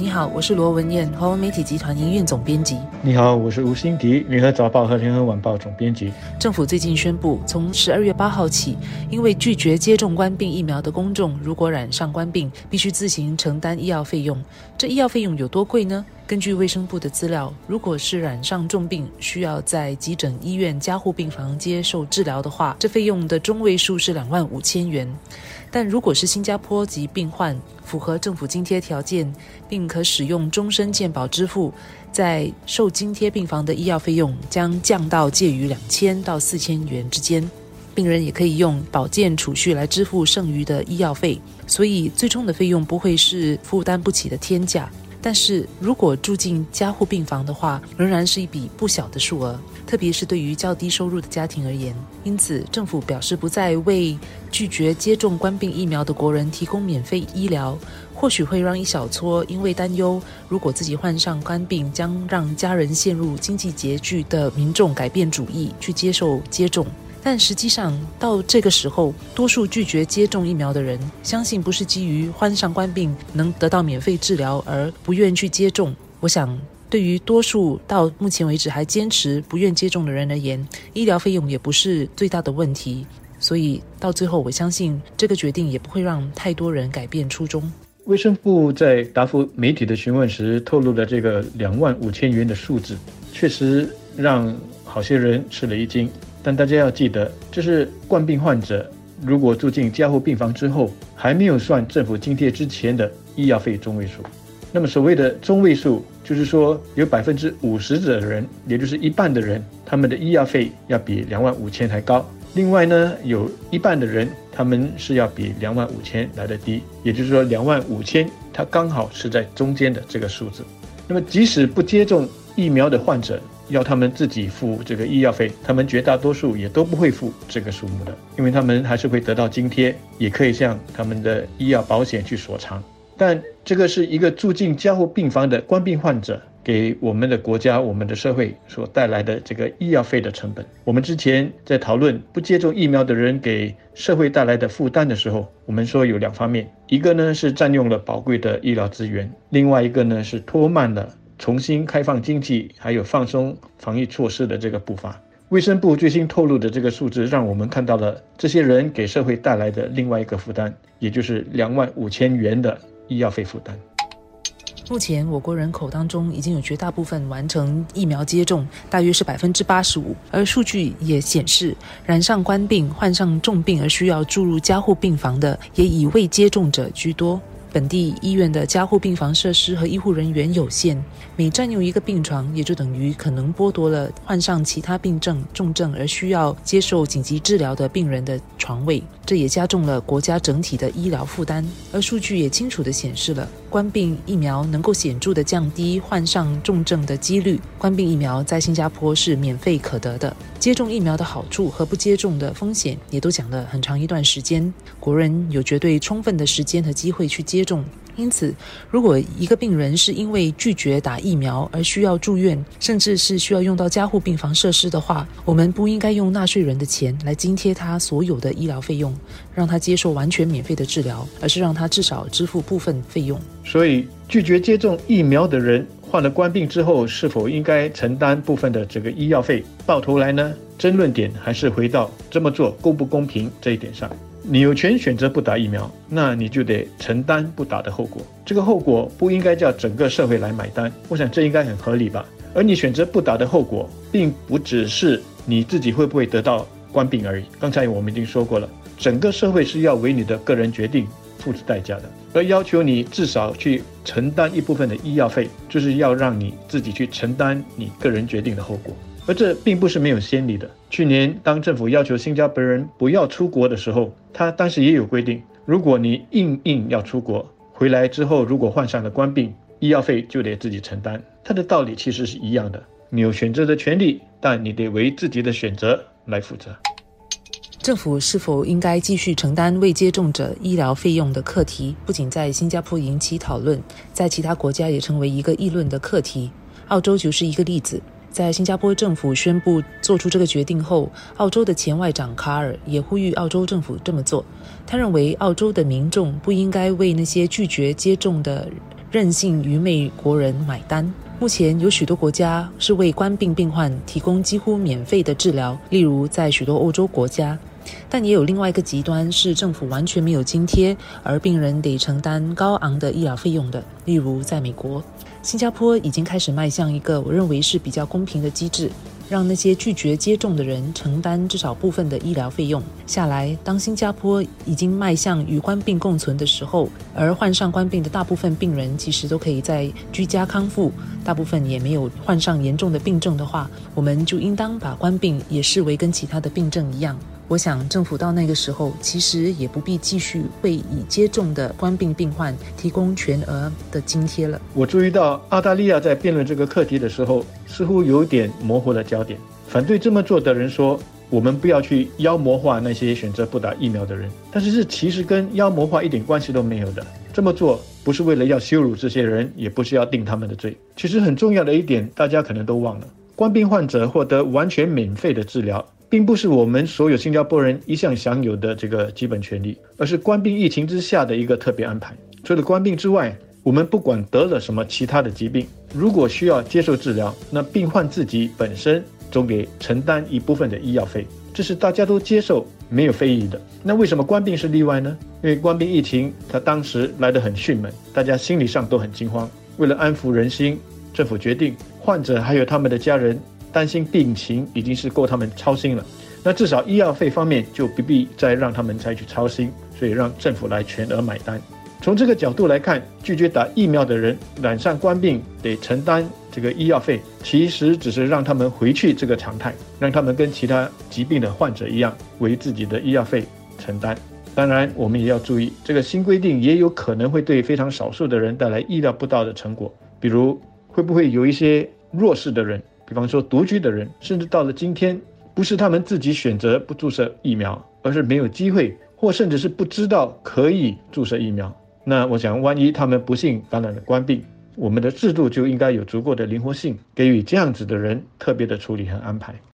你好，我是罗文燕，华文媒体集团营运总编辑。你好，我是吴欣迪，联合早报和联合晚报总编辑。政府最近宣布，从十二月八号起，因为拒绝接种冠病疫苗的公众，如果染上冠病，必须自行承担医药费用。这医药费用有多贵呢？根据卫生部的资料，如果是染上重病，需要在急诊医院加护病房接受治疗的话，这费用的中位数是两万五千元。但如果是新加坡籍病患，符合政府津贴条件，并可使用终身健保支付，在受津贴病房的医药费用将降到介于两千到四千元之间。病人也可以用保健储蓄来支付剩余的医药费，所以最终的费用不会是负担不起的天价。但是如果住进加护病房的话，仍然是一笔不小的数额，特别是对于较低收入的家庭而言。因此，政府表示不再为拒绝接种冠病疫苗的国人提供免费医疗，或许会让一小撮因为担忧如果自己患上冠病将让家人陷入经济拮据的民众改变主意，去接受接种。但实际上，到这个时候，多数拒绝接种疫苗的人，相信不是基于患上冠病能得到免费治疗而不愿去接种。我想，对于多数到目前为止还坚持不愿接种的人而言，医疗费用也不是最大的问题。所以到最后，我相信这个决定也不会让太多人改变初衷。卫生部在答复媒体的询问时透露的这个两万五千元的数字，确实让好些人吃了一惊。但大家要记得，这是冠病患者如果住进加护病房之后，还没有算政府津贴之前的医药费中位数。那么所谓的中位数，就是说有百分之五十的人，也就是一半的人，他们的医药费要比两万五千还高。另外呢，有一半的人，他们是要比两万五千来的低。也就是说，两万五千，它刚好是在中间的这个数字。那么，即使不接种疫苗的患者，要他们自己付这个医药费，他们绝大多数也都不会付这个数目的，因为他们还是会得到津贴，也可以向他们的医药保险去索偿。但这个是一个住进加护病房的冠病患者给我们的国家、我们的社会所带来的这个医药费的成本。我们之前在讨论不接种疫苗的人给社会带来的负担的时候，我们说有两方面，一个呢是占用了宝贵的医疗资源，另外一个呢是拖慢了。重新开放经济，还有放松防疫措施的这个步伐，卫生部最新透露的这个数字，让我们看到了这些人给社会带来的另外一个负担，也就是两万五千元的医药费负担。目前，我国人口当中已经有绝大部分完成疫苗接种，大约是百分之八十五。而数据也显示，染上冠病、患上重病而需要注入加护病房的，也以未接种者居多。本地医院的加护病房设施和医护人员有限，每占用一个病床，也就等于可能剥夺了患上其他病症、重症而需要接受紧急治疗的病人的床位。这也加重了国家整体的医疗负担。而数据也清楚地显示了，冠病疫苗能够显著地降低患上重症的几率。冠病疫苗在新加坡是免费可得的。接种疫苗的好处和不接种的风险，也都讲了很长一段时间。国人有绝对充分的时间和机会去接。种，因此，如果一个病人是因为拒绝打疫苗而需要住院，甚至是需要用到加护病房设施的话，我们不应该用纳税人的钱来津贴他所有的医疗费用，让他接受完全免费的治疗，而是让他至少支付部分费用。所以，拒绝接种疫苗的人患了冠病之后，是否应该承担部分的这个医药费？到头来呢，争论点还是回到这么做公不公平这一点上。你有权选择不打疫苗，那你就得承担不打的后果。这个后果不应该叫整个社会来买单，我想这应该很合理吧。而你选择不打的后果，并不只是你自己会不会得到冠病而已。刚才我们已经说过了，整个社会是要为你的个人决定付出代价的，而要求你至少去承担一部分的医药费，就是要让你自己去承担你个人决定的后果。而这并不是没有先例的。去年，当政府要求新加坡人不要出国的时候，他当时也有规定：如果你硬硬要出国，回来之后如果患上了冠病，医药费就得自己承担。它的道理其实是一样的，你有选择的权利，但你得为自己的选择来负责。政府是否应该继续承担未接种者医疗费用的课题，不仅在新加坡引起讨论，在其他国家也成为一个议论的课题。澳洲就是一个例子。在新加坡政府宣布做出这个决定后，澳洲的前外长卡尔也呼吁澳洲政府这么做。他认为，澳洲的民众不应该为那些拒绝接种的任性于美国人买单。目前有许多国家是为冠病病患提供几乎免费的治疗，例如在许多欧洲国家。但也有另外一个极端，是政府完全没有津贴，而病人得承担高昂的医疗费用的，例如在美国。新加坡已经开始迈向一个我认为是比较公平的机制。让那些拒绝接种的人承担至少部分的医疗费用。下来，当新加坡已经迈向与冠病共存的时候，而患上冠病的大部分病人其实都可以在居家康复，大部分也没有患上严重的病症的话，我们就应当把冠病也视为跟其他的病症一样。我想，政府到那个时候，其实也不必继续为已接种的冠病病患提供全额的津贴了。我注意到澳大利亚在辩论这个课题的时候，似乎有点模糊了焦点。反对这么做的人说：“我们不要去妖魔化那些选择不打疫苗的人。”但是这其实跟妖魔化一点关系都没有的。这么做不是为了要羞辱这些人，也不是要定他们的罪。其实很重要的一点，大家可能都忘了：冠病患者获得完全免费的治疗。并不是我们所有新加坡人一向享有的这个基本权利，而是官兵疫情之下的一个特别安排。除了官兵之外，我们不管得了什么其他的疾病，如果需要接受治疗，那病患自己本身总得承担一部分的医药费，这是大家都接受没有非议的。那为什么官兵是例外呢？因为官兵疫情他当时来得很迅猛，大家心理上都很惊慌。为了安抚人心，政府决定患者还有他们的家人。担心病情已经是够他们操心了，那至少医药费方面就不必再让他们再去操心，所以让政府来全额买单。从这个角度来看，拒绝打疫苗的人染上冠病得承担这个医药费，其实只是让他们回去这个常态，让他们跟其他疾病的患者一样为自己的医药费承担。当然，我们也要注意，这个新规定也有可能会对非常少数的人带来意料不到的成果，比如会不会有一些弱势的人。比方说，独居的人，甚至到了今天，不是他们自己选择不注射疫苗，而是没有机会，或甚至是不知道可以注射疫苗。那我想，万一他们不幸感染了冠病，我们的制度就应该有足够的灵活性，给予这样子的人特别的处理和安排。